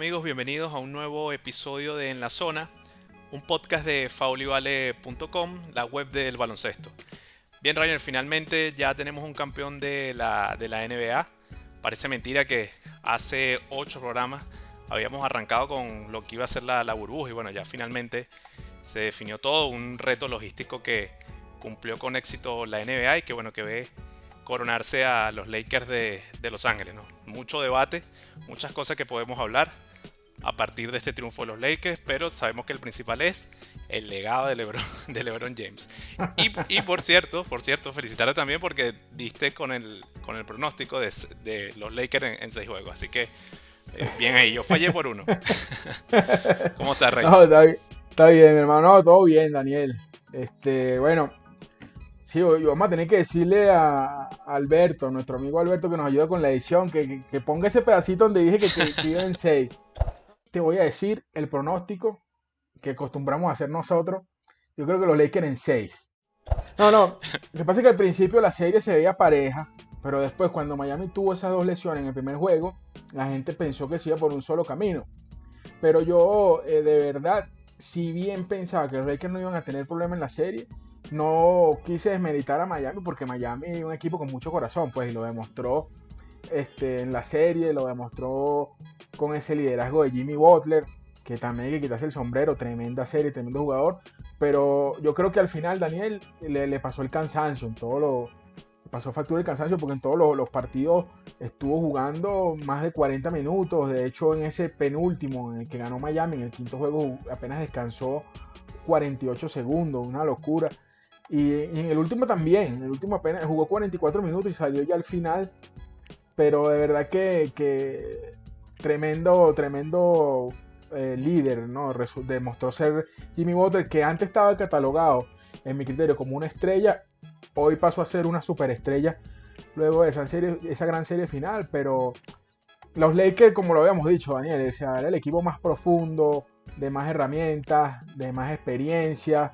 Amigos, bienvenidos a un nuevo episodio de En la Zona, un podcast de faulivale.com, la web del baloncesto. Bien, Rainer, finalmente ya tenemos un campeón de la, de la NBA. Parece mentira que hace ocho programas habíamos arrancado con lo que iba a ser la, la burbuja y bueno, ya finalmente se definió todo, un reto logístico que cumplió con éxito la NBA y que bueno, que ve coronarse a los Lakers de, Los Ángeles. ¿no? Mucho debate, muchas cosas que podemos hablar a partir de este triunfo de los Lakers, pero sabemos que el principal es el legado de LeBron, James. Y, por cierto, por cierto, felicitarle también porque diste con el, con el pronóstico de, los Lakers en, seis juegos. Así que eh, bien ahí, yo fallé por uno. ¿Cómo estás, Rey? está, bien, hermano, todo bien, Daniel. Este, bueno, Sí, vamos a tener que decirle a Alberto, nuestro amigo Alberto, que nos ayuda con la edición, que, ponga ese pedacito donde dije que, que, en 6. Te voy a decir el pronóstico que acostumbramos a hacer nosotros. Yo creo que los Lakers en 6. No, no. Lo que pasa es que al principio la serie se veía pareja, pero después cuando Miami tuvo esas dos lesiones en el primer juego, la gente pensó que se iba por un solo camino. Pero yo, eh, de verdad, si bien pensaba que los Lakers no iban a tener problema en la serie, no quise desmeditar a Miami porque Miami es un equipo con mucho corazón, pues, y lo demostró este, en la serie, lo demostró con ese liderazgo de Jimmy Butler, que también hay que quitarse el sombrero, tremenda serie, tremendo jugador, pero yo creo que al final Daniel le, pasó el cansancio en todo lo, pasó factura el cansancio porque en todos los, los, partidos estuvo jugando más de 40 minutos. De hecho, en ese penúltimo en el que ganó Miami, en el quinto juego, apenas descansó 48 segundos, una locura. Y, en el último también, en el último apenas jugó 44 minutos y salió ya al final. Pero de verdad que, tremendo, tremendo eh, líder, ¿no? demostró ser Jimmy Butler, que antes estaba catalogado, en mi criterio, como una estrella. Hoy pasó a ser una superestrella luego de esa, serie, esa gran serie final. Pero los Lakers, como lo habíamos dicho, Daniel, era el equipo más profundo, de más herramientas, de más experiencia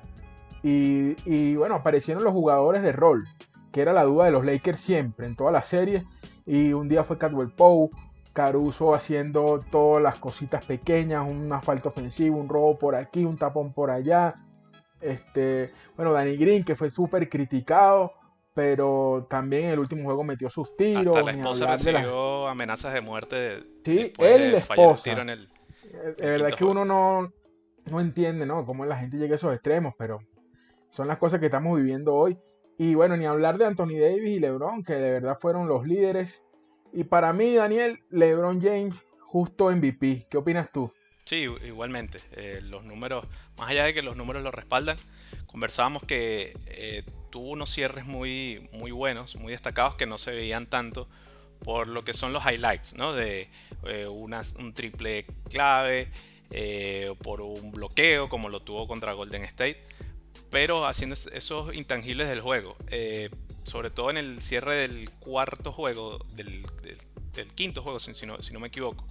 y, bueno, aparecieron los jugadores de rol, que era la duda de los Lakers siempre, en todas las series. Y un día fue Cadwell Poe, Caruso haciendo todas las cositas pequeñas, un asfalto ofensivo, un robo por aquí, un tapón por allá. Este, bueno, Danny Green, que fue súper criticado, pero también en el último juego metió sus tiros. Hasta la esposa recibió amenazas de muerte. Sí, él, la esposa. En el, de verdad que uno no, no entiende, ¿no? Cómo la gente llega a esos extremos, pero son las cosas que estamos viviendo hoy. Y bueno, ni hablar de Anthony Davis y LeBron, que de verdad fueron los líderes. Y para mí, Daniel, LeBron James, justo MVP. ¿Qué opinas tú? Sí, igualmente. Eh, los números, más allá de que los números lo respaldan, conversábamos que eh, tuvo unos cierres muy, muy buenos, muy destacados, que no se veían tanto por lo que son los highlights, ¿no? De eh, un triple clave, por un bloqueo, como lo tuvo contra Golden State pero haciendo esos intangibles del juego. Eh, sobre todo en el cierre del cuarto juego, del, quinto juego, si, no, me equivoco.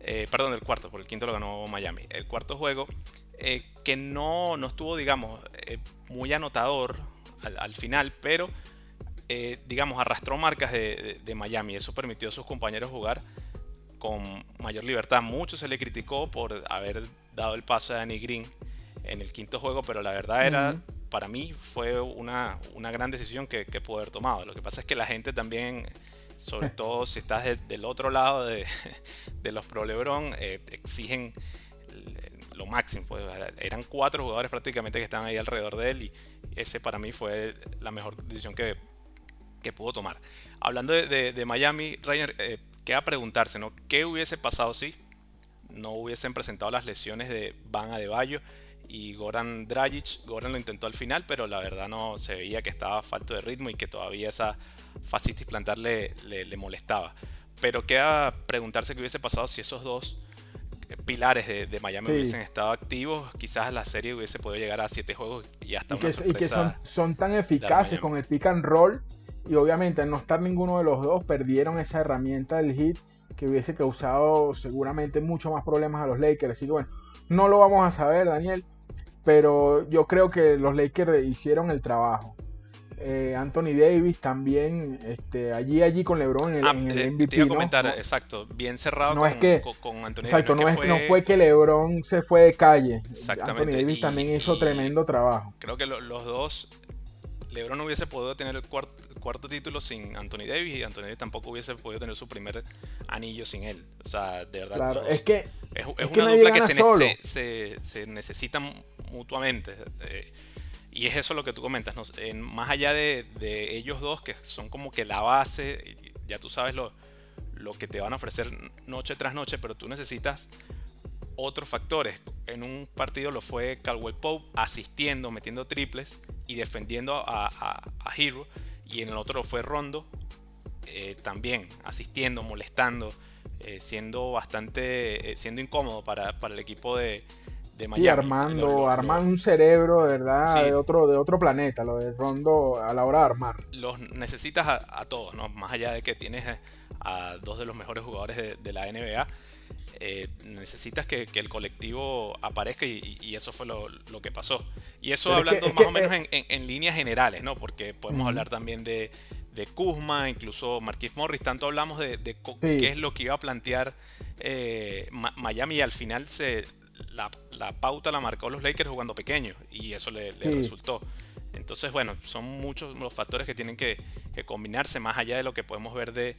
Eh, perdón, del cuarto, porque el quinto lo ganó Miami. El cuarto juego, eh, que no, no, estuvo, digamos, muy anotador al, final, pero, digamos, arrastró marcas de, de, Miami. Eso permitió a sus compañeros jugar con mayor libertad. Mucho se le criticó por haber dado el paso a Danny Green en el quinto juego, pero la verdad era, para mí fue una, una gran decisión que, que pude haber tomado. Lo que pasa es que la gente también, sobre todo si estás del otro lado de, de los Pro Lebron, eh, exigen lo máximo. Pues, eran cuatro jugadores prácticamente que estaban ahí alrededor de él y ese para mí fue la mejor decisión que, que pudo tomar. Hablando de, de, Miami, Rainer, eh, queda preguntarse, ¿no? ¿Qué hubiese pasado si no hubiesen presentado las lesiones de Van Adebayo? Y Goran Dragic. Goran lo intentó al final, pero la verdad no se veía que estaba falto de ritmo y que todavía esa fascitis plantar le, le, molestaba. Pero queda preguntarse qué hubiese pasado si esos dos pilares de, Miami hubiesen estado activos. Quizás la serie hubiese podido llegar a siete juegos y hasta y una que, y que son, son tan eficaces con el pick and roll. Y obviamente al no estar ninguno de los dos, perdieron esa herramienta del hit que hubiese causado seguramente mucho más problemas a los Lakers. Así que bueno, no lo vamos a saber, Daniel pero yo creo que los Lakers hicieron el trabajo. eh, Anthony Davis también, este, allí, allí con LeBron en el, Ah, en el eh, MVP. te iba a comentar, No, exacto, bien cerrado no con, es que- con- Anthony exacto, no, Davis, no fue que LeBron se fue de calle. Exactamente, Anthony Davis y- también hizo tremendo trabajo. Creo que lo- los dos, LeBron no hubiese podido tener el cuart- cuarto título sin Anthony Davis y Anthony Davis tampoco hubiese podido tener su primer anillo sin él. O sea, de verdad, Claro, es que es, es es que una dupla que se, se- se necesitan mutuamente. eh, y es eso lo que tú comentas, ¿no? En- más allá de, ellos dos, que son como que la base, ya tú sabes lo, lo que te van a ofrecer noche tras noche, pero tú necesitas otros factores. En un partido lo fue Caldwell Pope asistiendo, metiendo triples y defendiendo a, a, a Hero. Y en el otro fue Rondo eh, también asistiendo, molestando, eh, siendo bastante, eh, siendo incómodo para, para el equipo de, de Miami. Sí, armando, Lo- lo- lo- armando un cerebro verdad Sí. de otro, de otro planeta, lo de Rondo a la hora de armar. los necesitas a, a todos, ¿no? Más allá de que tienes a, dos de los mejores jugadores de, de la NBA, eh, necesitas que, que el colectivo aparezca y, y eso fue lo, lo que pasó. Y eso Pero es que- hablando es más que, o menos eh, en, en- en líneas generales, ¿no? Porque podemos hablar también de, de Kuzma, incluso Marquis Morris, tanto hablamos de, de co- Sí. qué es lo que iba a plantear eh, Miami y al final se, la, la pauta la marcó los Lakers jugando pequeño y eso le, le Sí. resultó. Entonces, bueno, son muchos los factores que tienen que, que combinarse más allá de lo que podemos ver de,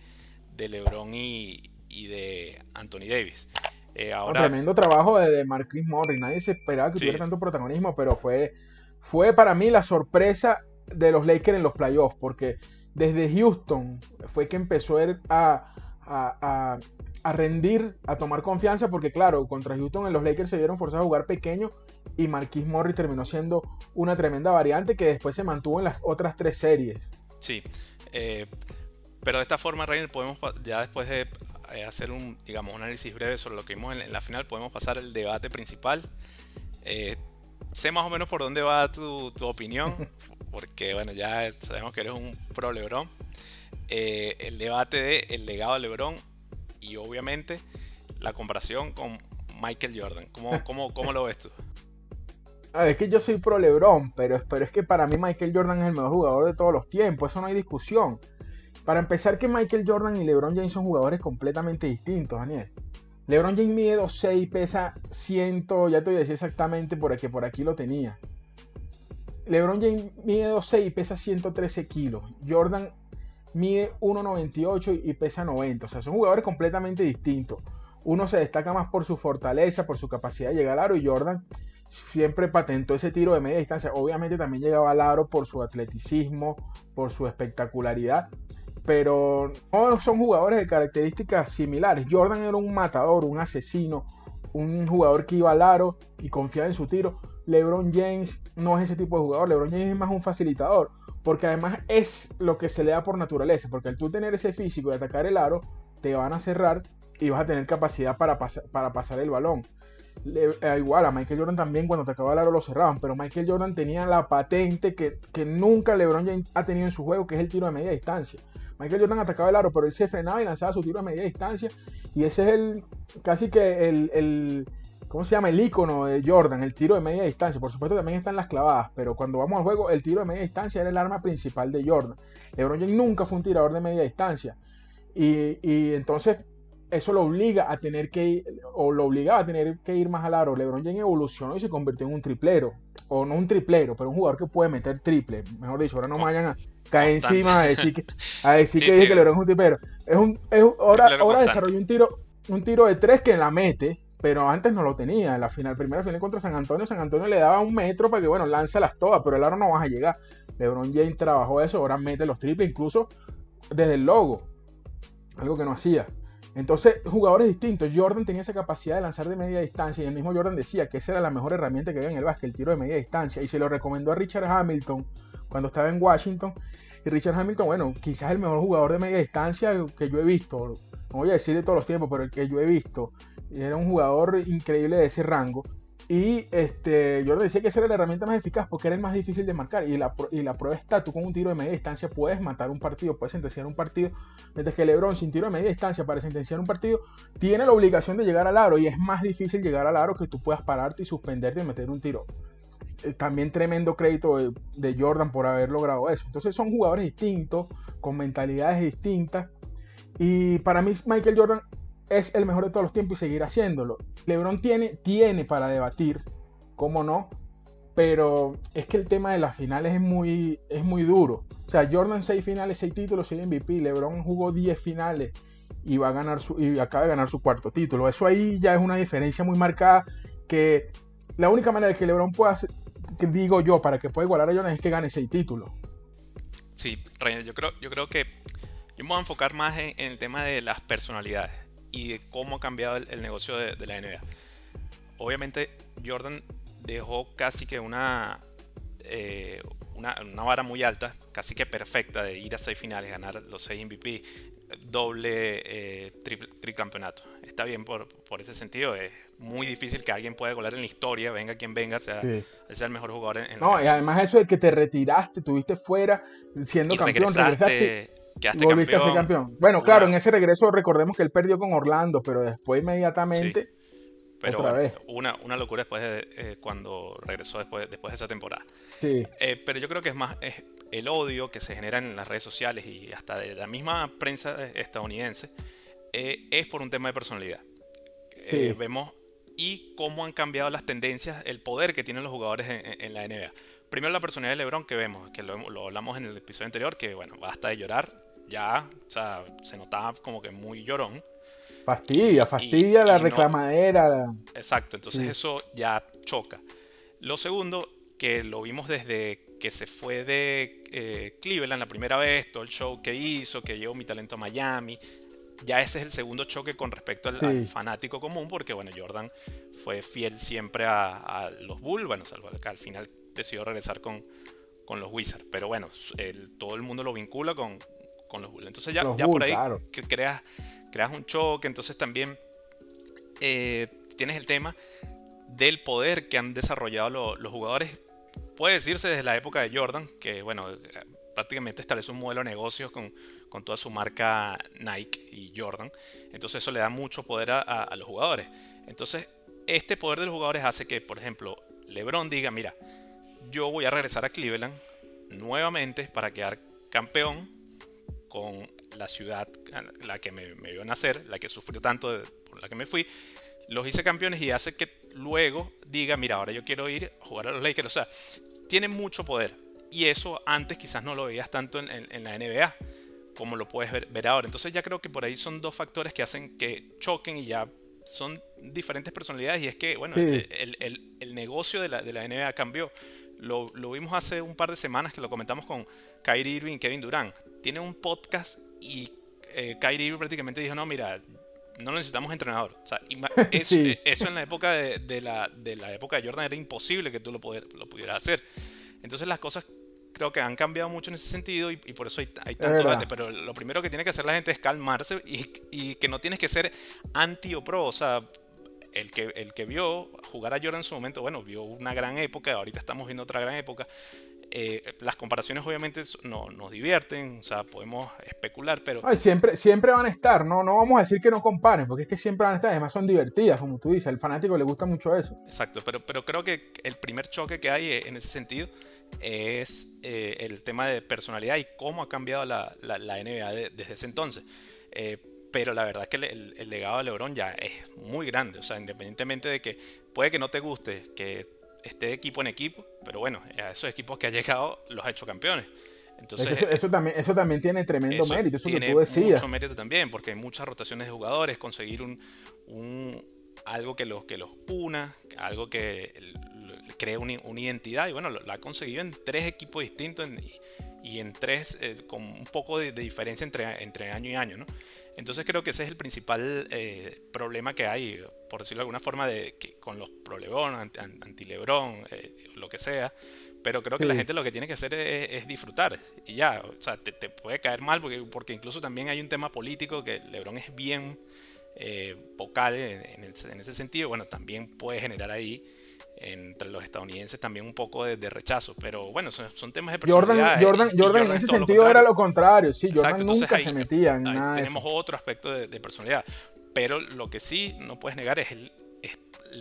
de LeBron y, y de Anthony Davis. Eh, Un ahora, tremendo trabajo de, de Marquis Morris. Nadie se esperaba que Sí. tuviera tanto protagonismo, pero fue, fue para mí la sorpresa de los Lakers en los playoffs, porque desde Houston fue que empezó él a, a- a- a rendir, a tomar confianza, porque claro, contra Houston en los Lakers se vieron forzados a jugar pequeño y Marquis Morris terminó siendo una tremenda variante que después se mantuvo en las otras tres series. sí. eh, pero de esta forma, Reiner, podemos ya después de eh, hacer un, digamos, un análisis breve sobre lo que vimos en, en la final, podemos pasar al debate principal. Eh, sé más o menos por dónde va tu, tu opinión, porque bueno, ya sabemos que eres un pro Lebron. Eh, el debate de el legado de Lebron y obviamente la comparación con Michael Jordan. ¿Cómo, cómo, cómo lo ves tú? Ah, es que yo soy pro LeBron, pero, pero es que para mí Michael Jordan es el mejor jugador de todos los tiempos, eso no hay discusión. Para empezar que Michael Jordan y LeBron James son jugadores completamente distintos, Daniel. LeBron James mide 2'6 y pesa 100, ya te voy a decir exactamente porque por aquí lo tenía. LeBron James mide 2'6 y pesa 113 kilos. Jordan mide 1'98 y pesa 90. O sea, son jugadores completamente distintos. Uno se destaca más por su fortaleza, por su capacidad de llegar al aro y Jordan siempre patentó ese tiro de media distancia. Obviamente también llegaba al aro por su atleticismo, por su espectacularidad, pero no son jugadores de características similares. Jordan era un matador, un asesino, un jugador que iba al aro y confiaba en su tiro. LeBron James no es ese tipo de jugador, LeBron James es más un facilitador, porque además es lo que se le da por naturaleza, porque al tú tener ese físico de atacar el aro, te van a cerrar y vas a tener capacidad para, para pasar el balón. Eh, igual a Michael Jordan también cuando atacaba el aro lo cerraban, pero Michael Jordan tenía la patente que, que nunca LeBron James ha tenido en su juego, que es el tiro de media distancia. Michael Jordan atacaba el aro, pero él se frenaba y lanzaba su tiro de media distancia. Y ese es el casi que el, el ¿cómo se llama? El icono de Jordan, el tiro de media distancia. Por supuesto también están las clavadas, pero cuando vamos al juego, el tiro de media distancia era el arma principal de Jordan. LeBron James nunca fue un tirador de media distancia. Y, y entonces eso lo obliga a tener que ir, o lo obligaba a tener que ir más al aro. LeBron James evolucionó y se convirtió en un triplero. O no un triplero, pero un jugador que puede meter triple. Mejor dicho, ahora no me vayan a caer Constante. encima a decir que, a decir Sí, que sí. que LeBron es un triplero. Es un, es un- ahora, ahora desarrolló un tiro, un tiro de tres que la mete, pero antes no lo tenía. En la final, primera final contra San Antonio, San Antonio le daba un metro para que, bueno, lánzalas todas, pero el aro no vas a llegar. LeBron James trabajó eso, ahora mete los triples, incluso desde el logo. Algo que no hacía. Entonces, jugadores distintos. Jordan tenía esa capacidad de lanzar de media distancia y el mismo Jordan decía que esa era la mejor herramienta que había en el básquet, el tiro de media distancia. Y se lo recomendó a Richard Hamilton cuando estaba en Washington. Y Richard Hamilton, bueno, quizás el mejor jugador de media distancia que yo he visto. No voy a decir de todos los tiempos, pero el que yo he visto. Era un jugador increíble de ese rango. Y este, Jordan decía que esa era la herramienta más eficaz porque era el más difícil de marcar. Y la, y la prueba está, tú con un tiro de media distancia puedes matar un partido, puedes sentenciar un partido. Mientras que LeBron sin tiro de media distancia para sentenciar un partido tiene la obligación de llegar al aro y es más difícil llegar al aro que tú puedas pararte y suspenderte y meter un tiro. eh, también tremendo crédito de, Jordan por haber logrado eso. Entonces son jugadores distintos, con mentalidades distintas. Y para mí Michael Jordan es el mejor de todos los tiempos y seguirá haciéndolo. LeBron tiene, tiene para debatir, cómo no, pero es que el tema de las finales es muy, es muy duro. O sea, Jordan 6 finales, 6 títulos, 6 MVP. LeBron jugó 10 finales y va a ganar su, y acaba de ganar su cuarto título. Eso ahí ya es una diferencia muy marcada que la única manera de que LeBron pueda, que digo yo, para que pueda igualar a Jordan es que gane 6 títulos. Sí, Reina, yo creo, yo creo que yo me voy a enfocar más en, el tema de las personalidades y de cómo ha cambiado el, negocio de, de la NBA. Obviamente Jordan dejó casi que una, eh, una, vara muy alta, casi que perfecta de ir a seis finales, ganar los seis MVP, doble eh, triple, tricampeonato. Está bien por, por, ese sentido, es muy difícil que alguien pueda golar en la historia, venga quien venga, sea, sea el mejor jugador en, No, y además eso de que te retiraste, tuviste fuera siendo campeón, regresaste. Quedaste campeón. campeón. Bueno, claro, en ese regreso recordemos que él perdió con Orlando, pero después inmediatamente pero Una, una locura después de eh, cuando regresó después, después de esa temporada. Sí. Eh, pero yo creo que es más es el odio que se genera en las redes sociales y hasta de la misma prensa estadounidense eh, es por un tema de personalidad. vemos y cómo han cambiado las tendencias, el poder que tienen los jugadores en, la NBA. Primero la personalidad de LeBron que vemos, que lo, lo, hablamos en el episodio anterior, que bueno, basta de llorar, ya, o sea, se notaba como que muy llorón. Fastidia, fastidia la reclamadera. exacto, entonces eso ya choca. Lo segundo, que lo vimos desde que se fue de eh, Cleveland la primera vez, todo el show que hizo, que llevó mi talento a Miami. Ya ese es el segundo choque con respecto al, fanático común, porque bueno, Jordan fue fiel siempre a, los Bulls, bueno, salvo que al final decidió regresar con, con los Wizards. Pero bueno, todo el mundo lo vincula con, con los Bulls. Entonces ya, ya por ahí creas creas un choque, entonces también eh, tienes el tema del poder que han desarrollado los jugadores, puede decirse desde la época de Jordan, que bueno, prácticamente establece un modelo de negocios con, toda su marca Nike y Jordan, entonces eso le da mucho poder a, los jugadores. Entonces, este poder de los jugadores hace que, por ejemplo, LeBron diga, mira, yo voy a regresar a Cleveland nuevamente para quedar campeón con la ciudad, la que me, vio nacer, la que sufrió tanto por la que me fui, los hice campeones y hace que luego diga, mira, ahora yo quiero ir a jugar a los Lakers. O sea, tiene mucho poder. Y eso antes quizás no lo veías tanto en, la NBA como lo puedes ver, ahora. Entonces ya creo que por ahí son dos factores que hacen que choquen y ya son diferentes personalidades. Y es que, bueno, el, negocio de la, de la NBA cambió. Lo, lo, vimos hace un par de semanas que lo comentamos con Kyrie Irving y Kevin Durant. Tiene un podcast y eh, Kyrie prácticamente dijo, no, mira, no necesitamos entrenador. O sea, eh, eso, en la época de, la, de, la, época de Jordan era imposible que tú lo, lo pudieras hacer. Entonces las cosas creo que han cambiado mucho en ese sentido y, por eso hay, tanto debate. Pero lo primero que tiene que hacer la gente es calmarse y, y, que no tienes que ser anti o pro. O sea, el que, el que vio jugar a Jordan en su momento, bueno, vio una gran época, ahorita estamos viendo otra gran época. Eh, las comparaciones obviamente no, nos divierten, o sea, podemos especular, pero... siempre, siempre van a estar, ¿no? no vamos a decir que no comparen, porque es que siempre van a estar, además son divertidas, como tú dices, al fanático le gusta mucho eso. Exacto, pero, pero creo que el primer choque que hay en ese sentido es eh, el tema de personalidad y cómo ha cambiado la, la, NBA desde ese entonces. Eh, pero la verdad es que el, el, legado de LeBron ya es muy grande, o sea, independientemente de que puede que no te guste, que esté equipo en equipo, pero bueno, a esos equipos que ha llegado los ha hecho campeones. Entonces, eso, también, eso también tiene tremendo mérito, eso tiene que tú decías. mucho mérito también, porque hay muchas rotaciones de jugadores, conseguir un, algo que los, que los una, algo que cree una, identidad, y bueno, lo, ha conseguido en tres equipos distintos y, en tres, eh, con un poco de, diferencia entre, entre año y año, ¿no? Entonces creo que ese es el principal eh, problema que hay, por decirlo de alguna forma, de, que, con los problemón, anti-Lebrón, eh, lo que sea. Pero creo que la gente lo que tiene que hacer es, disfrutar. Y ya, o sea, te, puede caer mal porque, porque incluso también hay un tema político que Lebrón es bien eh, vocal en, en, ese sentido. Bueno, también puede generar ahí entre los estadounidenses también un poco de, rechazo, pero bueno, son, temas de personalidad. Jordan, Jordan, en ese sentido era lo contrario, sí, Jordan nunca se metía en nada Tenemos otro aspecto de, personalidad, pero lo que sí no puedes negar es el,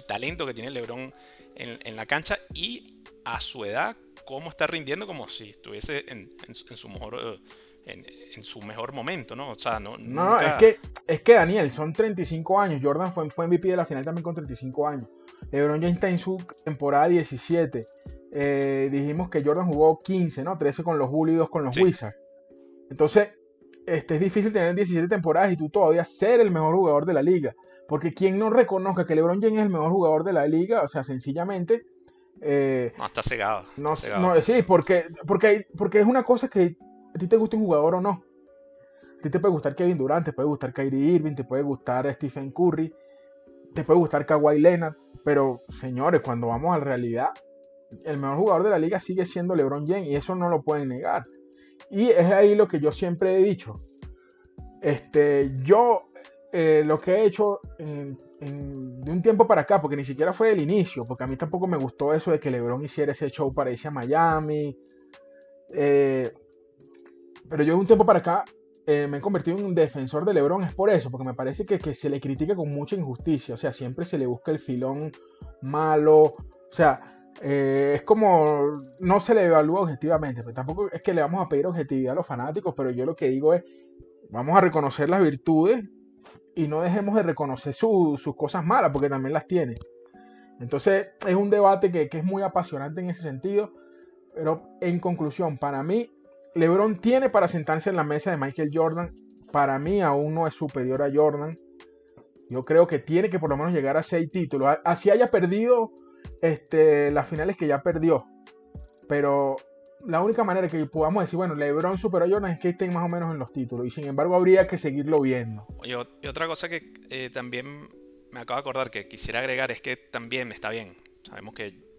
talento que tiene LeBron en, la cancha y a su edad, cómo está rindiendo como si estuviese en, su mejor... En, su mejor momento, ¿no? O sea, no. No, es, que, es que Daniel, son 35 años. Jordan fue, fue MVP de la final también con 35 años. LeBron James está en su temporada 17. Eh, dijimos que Jordan jugó 15, ¿no? 13 con los Bulls y 2 con los Wizards. Entonces, este, es difícil tener 17 temporadas y tú todavía ser el mejor jugador de la liga. Porque quien no reconozca que LeBron James es el mejor jugador de la liga, o sea, sencillamente... Eh, no, está cegado. No, sí, porque, porque, porque es una cosa que a ti te gusta un jugador o no. A ti te puede gustar Kevin Durant, te puede gustar Kyrie Irving, te puede gustar Stephen Curry, te puede gustar Kawhi Leonard, pero señores, cuando vamos a la realidad, el mejor jugador de la liga sigue siendo LeBron James y eso no lo pueden negar. Y es ahí lo que yo siempre he dicho. Este, yo eh, lo que he hecho de un tiempo para acá, porque ni siquiera fue el inicio, porque a mí tampoco me gustó eso de que LeBron hiciera ese show para irse a Miami. Eh, pero yo de un tiempo para acá eh, me he convertido en un defensor de LeBron, es por eso, porque me parece que, que, se le critica con mucha injusticia, o sea, siempre se le busca el filón malo, o sea, eh, es como no se le evalúa objetivamente, pero tampoco es que le vamos a pedir objetividad a los fanáticos, pero yo lo que digo es, vamos a reconocer las virtudes y no dejemos de reconocer sus cosas malas, porque también las tiene. Entonces es un debate que, que es muy apasionante en ese sentido, pero en conclusión, para mí LeBron tiene para sentarse en la mesa de Michael Jordan. Para mí aún no es superior a Jordan. Yo creo que tiene que por lo menos llegar a seis títulos. Así haya perdido este, las finales que ya perdió. Pero la única manera que podamos decir, bueno, LeBron superó a Jordan es que estén más o menos en los títulos. Y sin embargo habría que seguirlo viendo. Y, otra cosa que eh, también me acabo de acordar que quisiera agregar es que también está bien. Sabemos que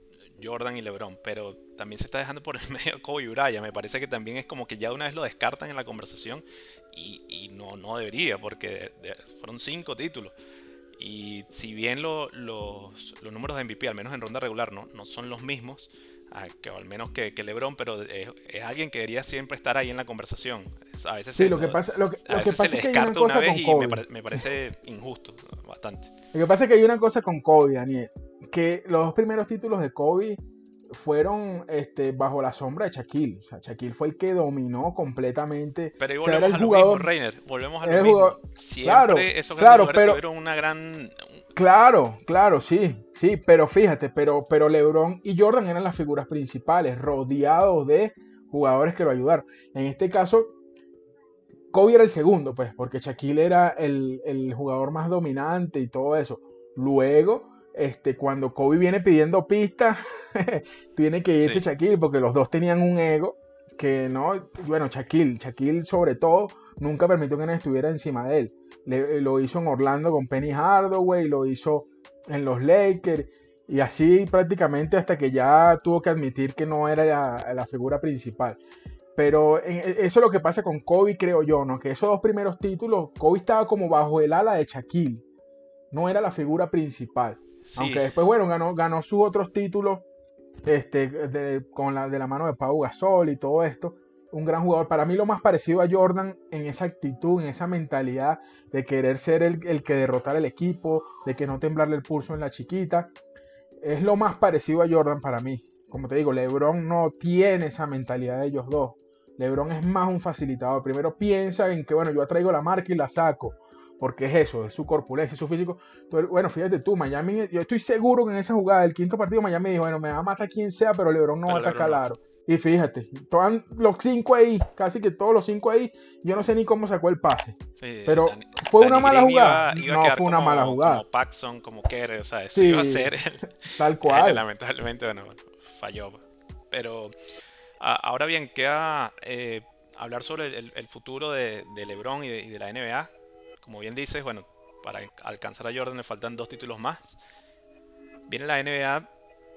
Jordan y LeBron, pero también se está dejando por el medio Kobe Bryant. Me parece que también es como que ya una vez lo descartan en la conversación y, no, no debería, porque fueron cinco títulos. Y si bien los, números de MVP, al menos en ronda regular, no, no son los mismos, que, al menos que, LeBron, pero es, alguien que debería siempre estar ahí en la conversación. A veces sí, se, lo que pasa, lo que, pasa se le descarta una, vez y me, me, parece injusto, bastante. Lo que pasa es que hay una cosa con Kobe, Daniel que los dos primeros títulos de Kobe fueron este, bajo la sombra de Shaquille. O sea, Shaquille fue el que dominó completamente. Pero ahí volvemos a lo mismo, Reiner. Volvemos a lo mismo. Siempre claro, esos claro, pero, tuvieron una gran... Claro, claro, sí, sí, pero fíjate, pero, pero LeBron y Jordan eran las figuras principales, rodeados de jugadores que lo ayudaron. En este caso, Kobe era el segundo, pues, porque Shaquille era el, el jugador más dominante y todo eso. Luego, este, cuando Kobe viene pidiendo pistas, tiene que irse Shaquille, porque los dos tenían un ego que no, bueno, Shaquille, Shaquille sobre todo, nunca permitió que nadie estuviera encima de él. lo hizo en Orlando con Penny Hardaway, lo hizo en los Lakers, y así prácticamente hasta que ya tuvo que admitir que no era la, figura principal. Pero eso es lo que pasa con Kobe, creo yo, ¿no? Que esos dos primeros títulos, Kobe estaba como bajo el ala de Shaquille. No era la figura principal. Aunque después, bueno, ganó, ganó sus otros títulos este, con la, de la mano de Pau Gasol y todo esto. Un gran jugador. Para mí lo más parecido a Jordan en esa actitud, en esa mentalidad de querer ser el, el que derrotar el equipo, de que no temblarle el pulso en la chiquita. Es lo más parecido a Jordan para mí. Como te digo, LeBron no tiene esa mentalidad de ellos dos. LeBron es más un facilitador. Primero piensa en que, bueno, yo traigo la marca y la saco porque es eso, es su corpulencia, es su físico. bueno, fíjate tú, Miami, yo estoy seguro que en esa jugada del quinto partido Miami dijo, bueno, me va a matar quien sea, pero LeBron no va a atacar Y fíjate, todos los cinco ahí, casi que todos los cinco ahí, yo no sé ni cómo sacó el pase. pero fue una mala jugada. no, fue una mala jugada. Como Paxson, como Kerr, o sea, eso iba a ser. tal cual. lamentablemente, bueno, falló. Pero ahora bien, queda eh, hablar sobre el, futuro de, LeBron y de la NBA como bien dices, bueno, para alcanzar a Jordan le faltan dos títulos más. Viene la NBA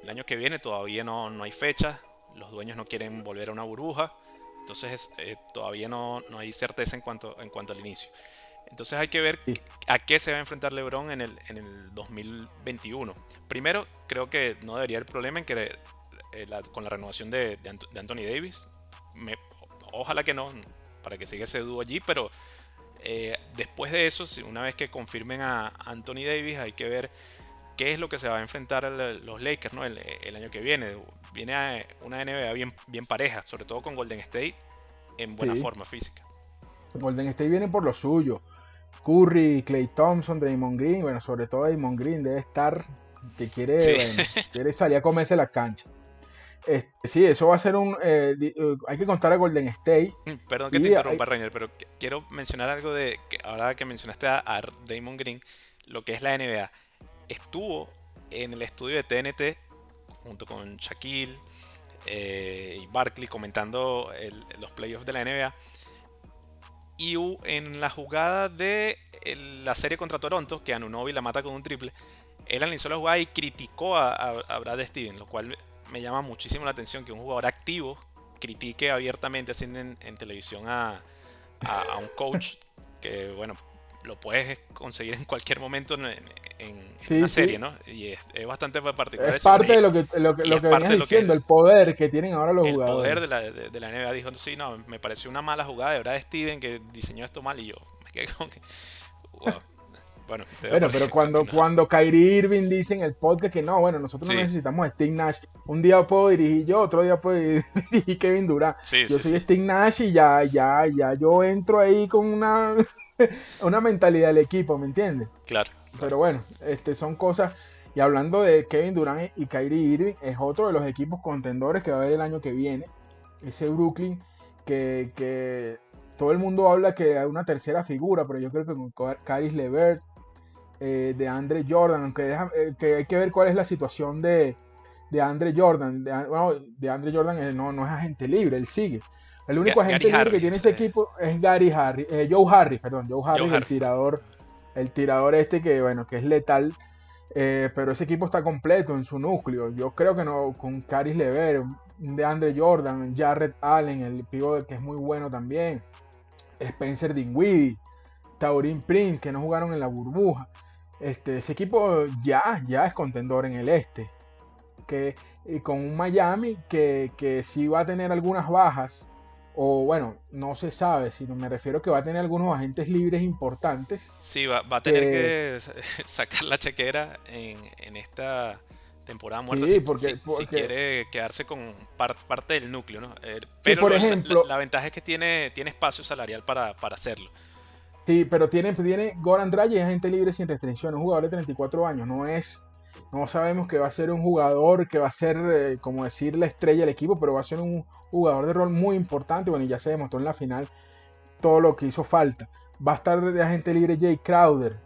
el año que viene, todavía no, no hay fecha, los dueños no quieren volver a una burbuja, entonces eh, todavía no, no, hay certeza en cuanto, en cuanto al inicio. Entonces hay que ver a qué se va a enfrentar LeBron en el, en el 2021. Primero, creo que no debería haber problema en que eh, con la renovación de, de, Anthony Davis. Me, ojalá que no, para que siga ese dúo allí, pero eh, después de eso, una vez que confirmen a Anthony Davis, hay que ver qué es lo que se va a enfrentar los Lakers ¿no? el, año que viene. Viene una NBA bien, bien pareja, sobre todo con Golden State en buena forma física. Golden State viene por lo suyo. Curry, Clay Thompson, Draymond Green, bueno, sobre todo Draymond Green debe estar que quiere, quiere salir a comerse la cancha. Este, sí, eso va a ser un. Eh, eh, hay que contar a Golden State. Mm, perdón que te interrumpa, Rainer, pero quiero mencionar algo de. Que ahora que mencionaste a, a Draymond Green, lo que es la NBA. Estuvo en el estudio de TNT junto con Shaquille eh, y Barkley comentando los playoffs de la NBA. Y en la jugada de la serie contra Toronto, que Anunobi la mata con un triple, él analizó la jugada y criticó a, Brad Steven, lo cual me llama muchísimo la atención que un jugador activo critique abiertamente así en, televisión a, a, un coach que, bueno, lo puedes conseguir en cualquier momento en, una serie, ¿no? Y es, bastante particular. Es parte de lo que, lo que, lo que venías diciendo, el poder que tienen ahora los jugadores. El poder de la, de, la NBA dijo, sí, no, me pareció una mala jugada de verdad Steven que diseñó esto mal y yo me quedé con que... Bueno, pero cuando, cuando Kyrie Irving dice en el podcast que no, bueno, nosotros no necesitamos a Steve Nash. Un día puedo dirigir yo, otro día puedo dirigir Kevin Durant. yo soy Steve Nash y ya, ya, ya yo entro ahí con una, una mentalidad del equipo, ¿me entiendes? Claro. Pero bueno, este, son cosas. Y hablando de Kevin Durant y Kyrie Irving, es otro de los equipos contendores que va a haber el año que viene. Ese Brooklyn que, que todo el mundo habla que hay una tercera figura, pero yo creo que con Caris Levert, eh, de Andre Jordan, aunque eh, que hay que ver cuál es la situación de, de Andre Jordan. De, bueno, de Andre Jordan eh, no, no es agente libre, él sigue. El único agente libre que tiene ese equipo es Gary Harris, Joe Harris, perdón, Joe Harris, el tirador, el tirador este que bueno, que es letal. pero ese equipo está completo en su núcleo. Yo creo que no, con Caris Lever, de Andre Jordan, Jarrett Allen, el pivo que es muy bueno también. Spencer Dinwiddie, Taurin Prince, que no jugaron en la burbuja. Este, ese equipo ya, ya es contendor en el este. Que, y con un Miami que, que sí va a tener algunas bajas, o bueno, no se sabe, sino me refiero que va a tener algunos agentes libres importantes. Sí, va, a tener que, sacar la chequera en, esta temporada muerta si, porque, quiere quedarse con parte del núcleo, ¿no? Eh, pero por ejemplo, la, ventaja es que tiene, tiene espacio salarial para, para hacerlo. Sí, pero tiene, tiene Goran Dragic es agente libre sin restricciones, un jugador de 34 años, no es, no sabemos que va a ser un jugador que va a ser, eh, como decir, la estrella del equipo, pero va a ser un jugador de rol muy importante, bueno, y ya se demostró en la final todo lo que hizo falta. Va a estar de agente libre Jay Crowder,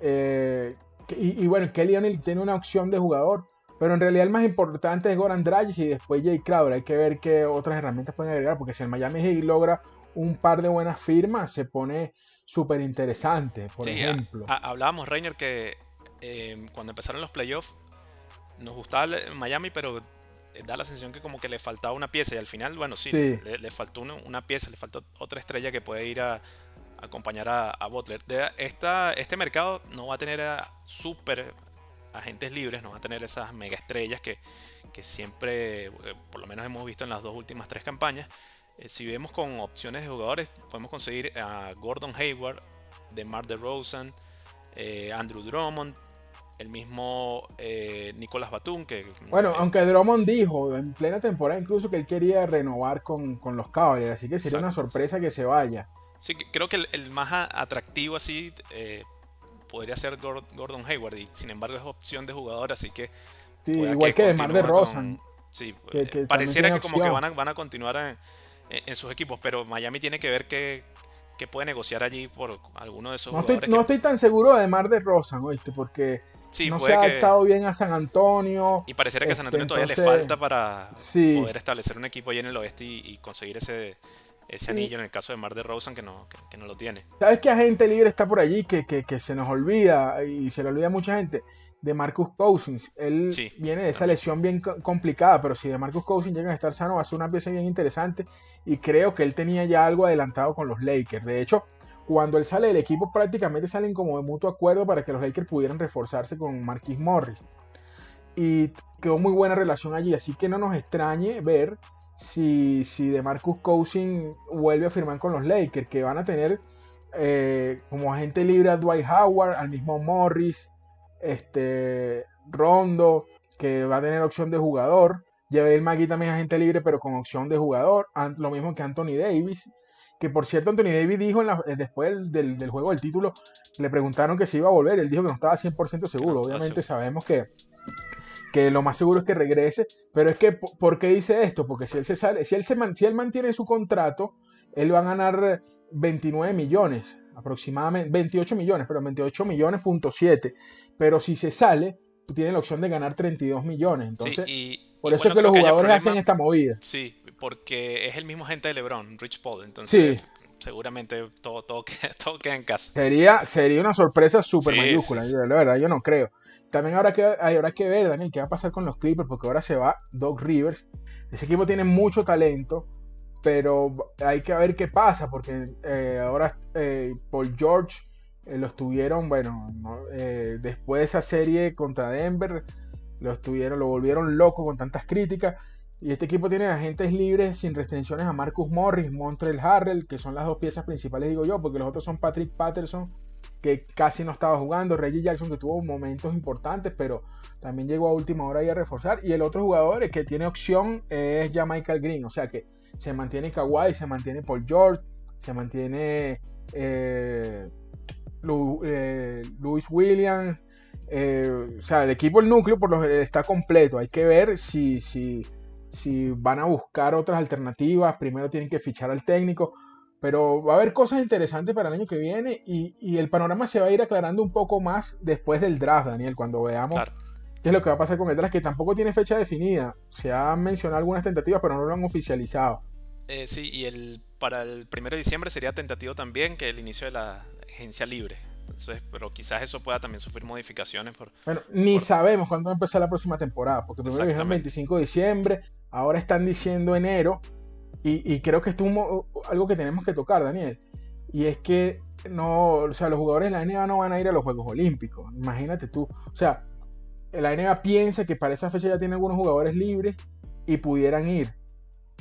eh, y, bueno, Kelly O'Neill tiene una opción de jugador, pero en realidad el más importante es Goran Dragic y después Jay Crowder, hay que ver qué otras herramientas pueden agregar, porque si el Miami Heat logra un par de buenas firmas, se pone súper interesante, por ejemplo. hablábamos, Reiner, que em, cuando empezaron los playoffs, nos gustaba Miami, pero da la sensación que como que le faltaba una pieza y al final, bueno, sí, Le, faltó una, pieza, le faltó otra estrella que puede ir a, acompañar a, Butler. De esta, este mercado no va a tener súper agentes libres, no va a tener esas mega estrellas que, que siempre, eh, por lo menos hemos visto en las dos últimas tres campañas. Eh, si vemos con opciones de jugadores, podemos conseguir a Gordon Hayward, DeMar DeRozan, eh, Andrew Drummond, el mismo eh, Nicolás Batum. Que, bueno, aunque Drummond dijo en plena temporada incluso que él quería renovar con, los Cavaliers, así que sería una sorpresa que se vaya. Sí, creo que el, más atractivo así podría ser Gordon Hayward, y sin embargo es opción de jugador, así que. igual que, DeMar DeRozan. sí, pareciera que como que van a, van a continuar en en sus equipos, pero Miami tiene que ver qué, puede negociar allí por alguno de esos no jugadores. Estoy, No estoy tan seguro de Mar de Rosa, ¿oíste? Porque no se ha adaptado bien a San Antonio. Y pareciera que a San Antonio todavía le falta para poder establecer un equipo allí en el oeste y, conseguir ese, ese anillo en el caso de Mar de Rosa que no, que, no lo tiene. ¿Sabes qué agente libre está por allí que, que, se nos olvida y se le olvida a mucha gente? De Marcus Cousins. Él viene de esa lesión bien complicada, pero si de Marcus Cousins llega a estar sano, va a ser una pieza bien interesante. Y creo que él tenía ya algo adelantado con los Lakers. De hecho, cuando él sale del equipo, prácticamente salen como de mutuo acuerdo para que los Lakers pudieran reforzarse con Marquis Morris. Y quedó muy buena relación allí, así que no nos extrañe ver si, si de Marcus Cousins vuelve a firmar con los Lakers, que van a tener eh, como agente libre a Dwight Howard, al mismo Morris, este, Rondo, que va a tener opción de jugador. el Magui también es agente libre, pero con opción de jugador. Lo mismo que Anthony Davis. Que por cierto, Anthony Davis dijo eh, después del, juego del título, le preguntaron que se iba a volver. Él dijo que no estaba 100% seguro. Obviamente sabemos que, que lo más seguro es que regrese. Pero es que, ¿por qué dice esto? Porque si él se sale, si él, se, si él mantiene su contrato, él va a ganar 29 millones aproximadamente, 28 millones, pero 28 millones punto 7. Pero si se sale, tiene la opción de ganar 32 millones. Entonces, por eso es que los jugadores hacen esta movida. Sí, porque es el mismo gente de LeBron, Rich Paul. Entonces, seguramente todo, todo, todo, queda en casa. Sería, sería una sorpresa súper mayúscula. la verdad, yo no creo. También habrá que, habrá que ver, Daniel, qué va a pasar con los Clippers, porque ahora se va Doc Rivers. Ese equipo tiene mucho talento pero hay que ver qué pasa, porque eh, ahora eh, Paul George eh, lo estuvieron, bueno, después de esa serie contra Denver, lo estuvieron, lo volvieron loco con tantas críticas. Y este equipo tiene agentes libres sin restricciones a Marcus Morris, Montreal Harrell, que son las dos piezas principales, digo yo, porque los otros son Patrick Patterson, que casi no estaba jugando, Reggie Jackson, que tuvo momentos importantes, pero también llegó a última hora y a reforzar. Y el otro jugador que tiene opción es ya Michael Green, o sea que se mantiene Kawhi, se mantiene Paul George, se mantiene eh, eh Louis Williams. Eh, o sea, el equipo, el núcleo, por lo está completo. Hay que ver si, si, si van a buscar otras alternativas. Primero tienen que fichar al técnico. Pero va a haber cosas interesantes para el año que viene y, el panorama se va a ir aclarando un poco más después del draft, Daniel, cuando veamos qué es lo que va a pasar con el draft, que tampoco tiene fecha definida. Se han mencionado algunas tentativas, pero no lo han oficializado. Eh, sí, y el, para el 1 de diciembre sería tentativo también que el inicio de la agencia libre. Entonces, pero quizás eso pueda también sufrir modificaciones. Por, bueno, ni sabemos cuándo va a empezar la próxima temporada, porque primero dijeron 25 de diciembre, ahora están diciendo enero, y, creo que esto es algo que tenemos que tocar, Daniel. Y es que no, o sea, los jugadores de la NBA no van a ir a los Juegos Olímpicos. Imagínate tú. O sea, la NBA piensa que para esa fecha ya tiene algunos jugadores libres y pudieran ir.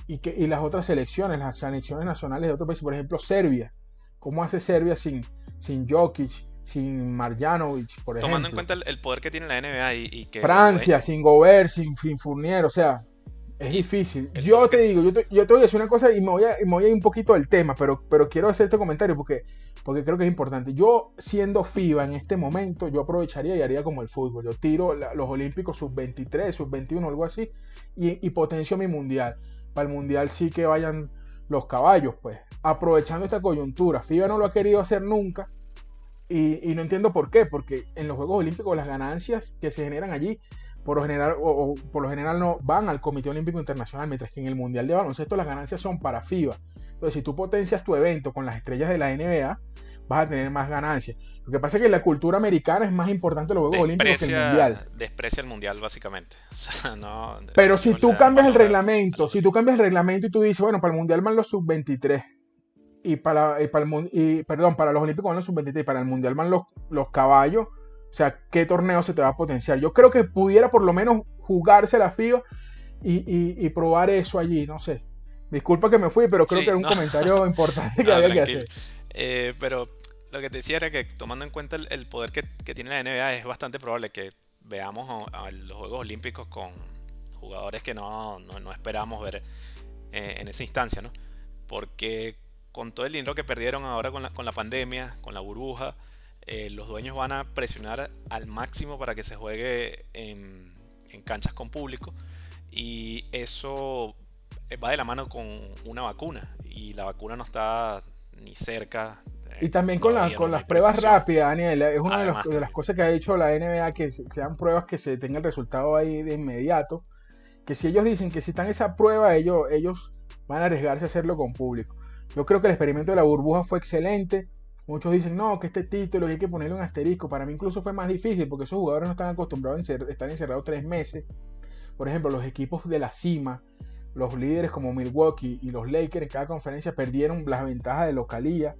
Y, que, y las otras selecciones, las selecciones nacionales de otros países, por ejemplo Serbia. ¿Cómo hace Serbia sin, sin Jokic, sin Marjanovic, por ejemplo? Tomando en cuenta el, poder que tiene la NBA y, que... Francia, sin Gobert, sin, sin Fournier, o sea, es difícil. Yo te digo, yo te, yo te, voy a decir una cosa y me voy a, me voy a ir un poquito del tema, pero, pero quiero hacer este comentario porque, porque creo que es importante. Yo, siendo FIBA en este momento, yo aprovecharía y haría como el fútbol. Yo tiro los Olímpicos sub-23, sub-21, algo así, y, y potencio mi mundial. Para el mundial sí que vayan los caballos, pues. Aprovechando esta coyuntura. FIBA no lo ha querido hacer nunca. Y, y no entiendo por qué, porque en los Juegos Olímpicos las ganancias que se generan allí por lo general, o, por lo general no van al Comité Olímpico Internacional, mientras que en el Mundial de Baloncesto las ganancias son para FIBA. Entonces, si tú potencias tu evento con las estrellas de la NBA, vas a tener más ganancias. Lo que pasa es que la cultura americana es más importante los Juegos Olímpicos que el Mundial. Desprecia el Mundial, básicamente. Pero si tú cambias el reglamento, si tú cambias el reglamento y tú dices, bueno, para el Mundial van los sub-23, y para, para el, y, perdón, para los Olímpicos van los sub-23, y para el Mundial van los, los caballos, o sea, ¿qué torneo se te va a potenciar? Yo creo que pudiera por lo menos jugarse la FIBA y, probar eso allí, no sé. Disculpa que me fui, pero creo que era un comentario importante que había que hacer. Eh, pero lo que te decía era que tomando en cuenta el, poder que, tiene la NBA es bastante probable que veamos a, los Juegos Olímpicos con jugadores que no, esperamos ver eh, en esa instancia, ¿no? Porque con todo el dinero que perdieron ahora con la, con la pandemia, con la burbuja, eh, los dueños van a presionar al máximo para que se juegue en, canchas con público y eso va de la mano con una vacuna y la vacuna no está ni cerca. Y también con, con las pruebas rápidas, Daniel. Es una de, las cosas que ha hecho la NBA, que sean pruebas que se tenga el resultado ahí de inmediato. Que si ellos dicen que si están esa prueba, ellos, ellos van a arriesgarse a hacerlo con público. Yo creo que el experimento de la burbuja fue excelente. Muchos dicen, no, que este título hay que ponerle un asterisco. Para mí incluso fue más difícil porque esos jugadores no están acostumbrados a estar encerrados tres meses. Por ejemplo, los equipos de la cima, los líderes como Milwaukee y los Lakers en cada conferencia perdieron las ventajas de localía.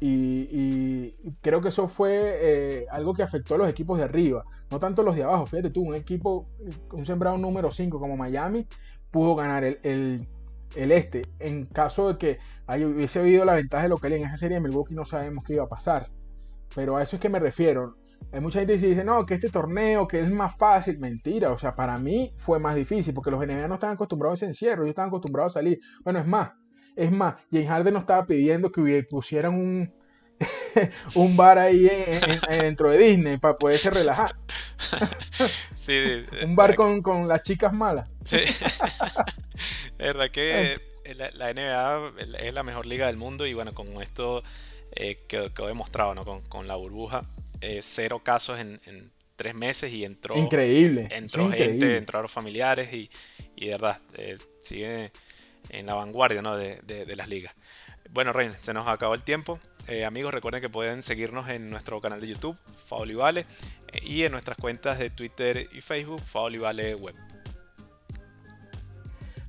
Y, creo que eso fue eh, algo que afectó a los equipos de arriba, no tanto los de abajo. Fíjate tú, un equipo, un sembrado número 5 como Miami, pudo ganar el el este. En caso de que hubiese habido la ventaja local en esa serie de Milwaukee, no sabemos qué iba a pasar. Pero a eso es que me refiero. hay mucha gente que dice, no, que este torneo, que es más fácil. Mentira, o sea, para mí fue más difícil porque los NBA no estaban acostumbrados a ese encierro, ellos estaban acostumbrados a salir. Bueno, es más, es más, James Harden no estaba pidiendo que pusieran un, un bar ahí dentro de Disney para poderse relajar. un bar con, con, las chicas malas. Sí. es verdad que la, NBA es la mejor liga del mundo y bueno, con esto eh, que, que, he demostrado ¿no? con, con la burbuja, eh, cero casos en, en, tres meses y entró. Increíble. Entró gente, entraron familiares y, y de verdad, eh, sigue en la vanguardia ¿no? de, de, las ligas. Bueno, Reyn, se nos acabó el tiempo. Eh, amigos, recuerden que pueden seguirnos en nuestro canal de YouTube, Faul Vale, y en nuestras cuentas de Twitter y Facebook, Faul Vale Web.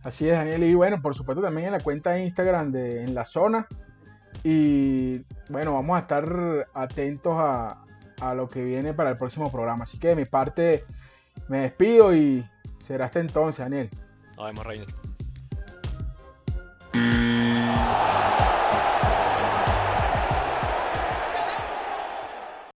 Así es, Daniel. Y bueno, por supuesto también en la cuenta de Instagram de En la Zona. Y bueno, vamos a estar atentos a, a lo que viene para el próximo programa. Así que de mi parte me despido y será hasta entonces, Daniel. Nos vemos,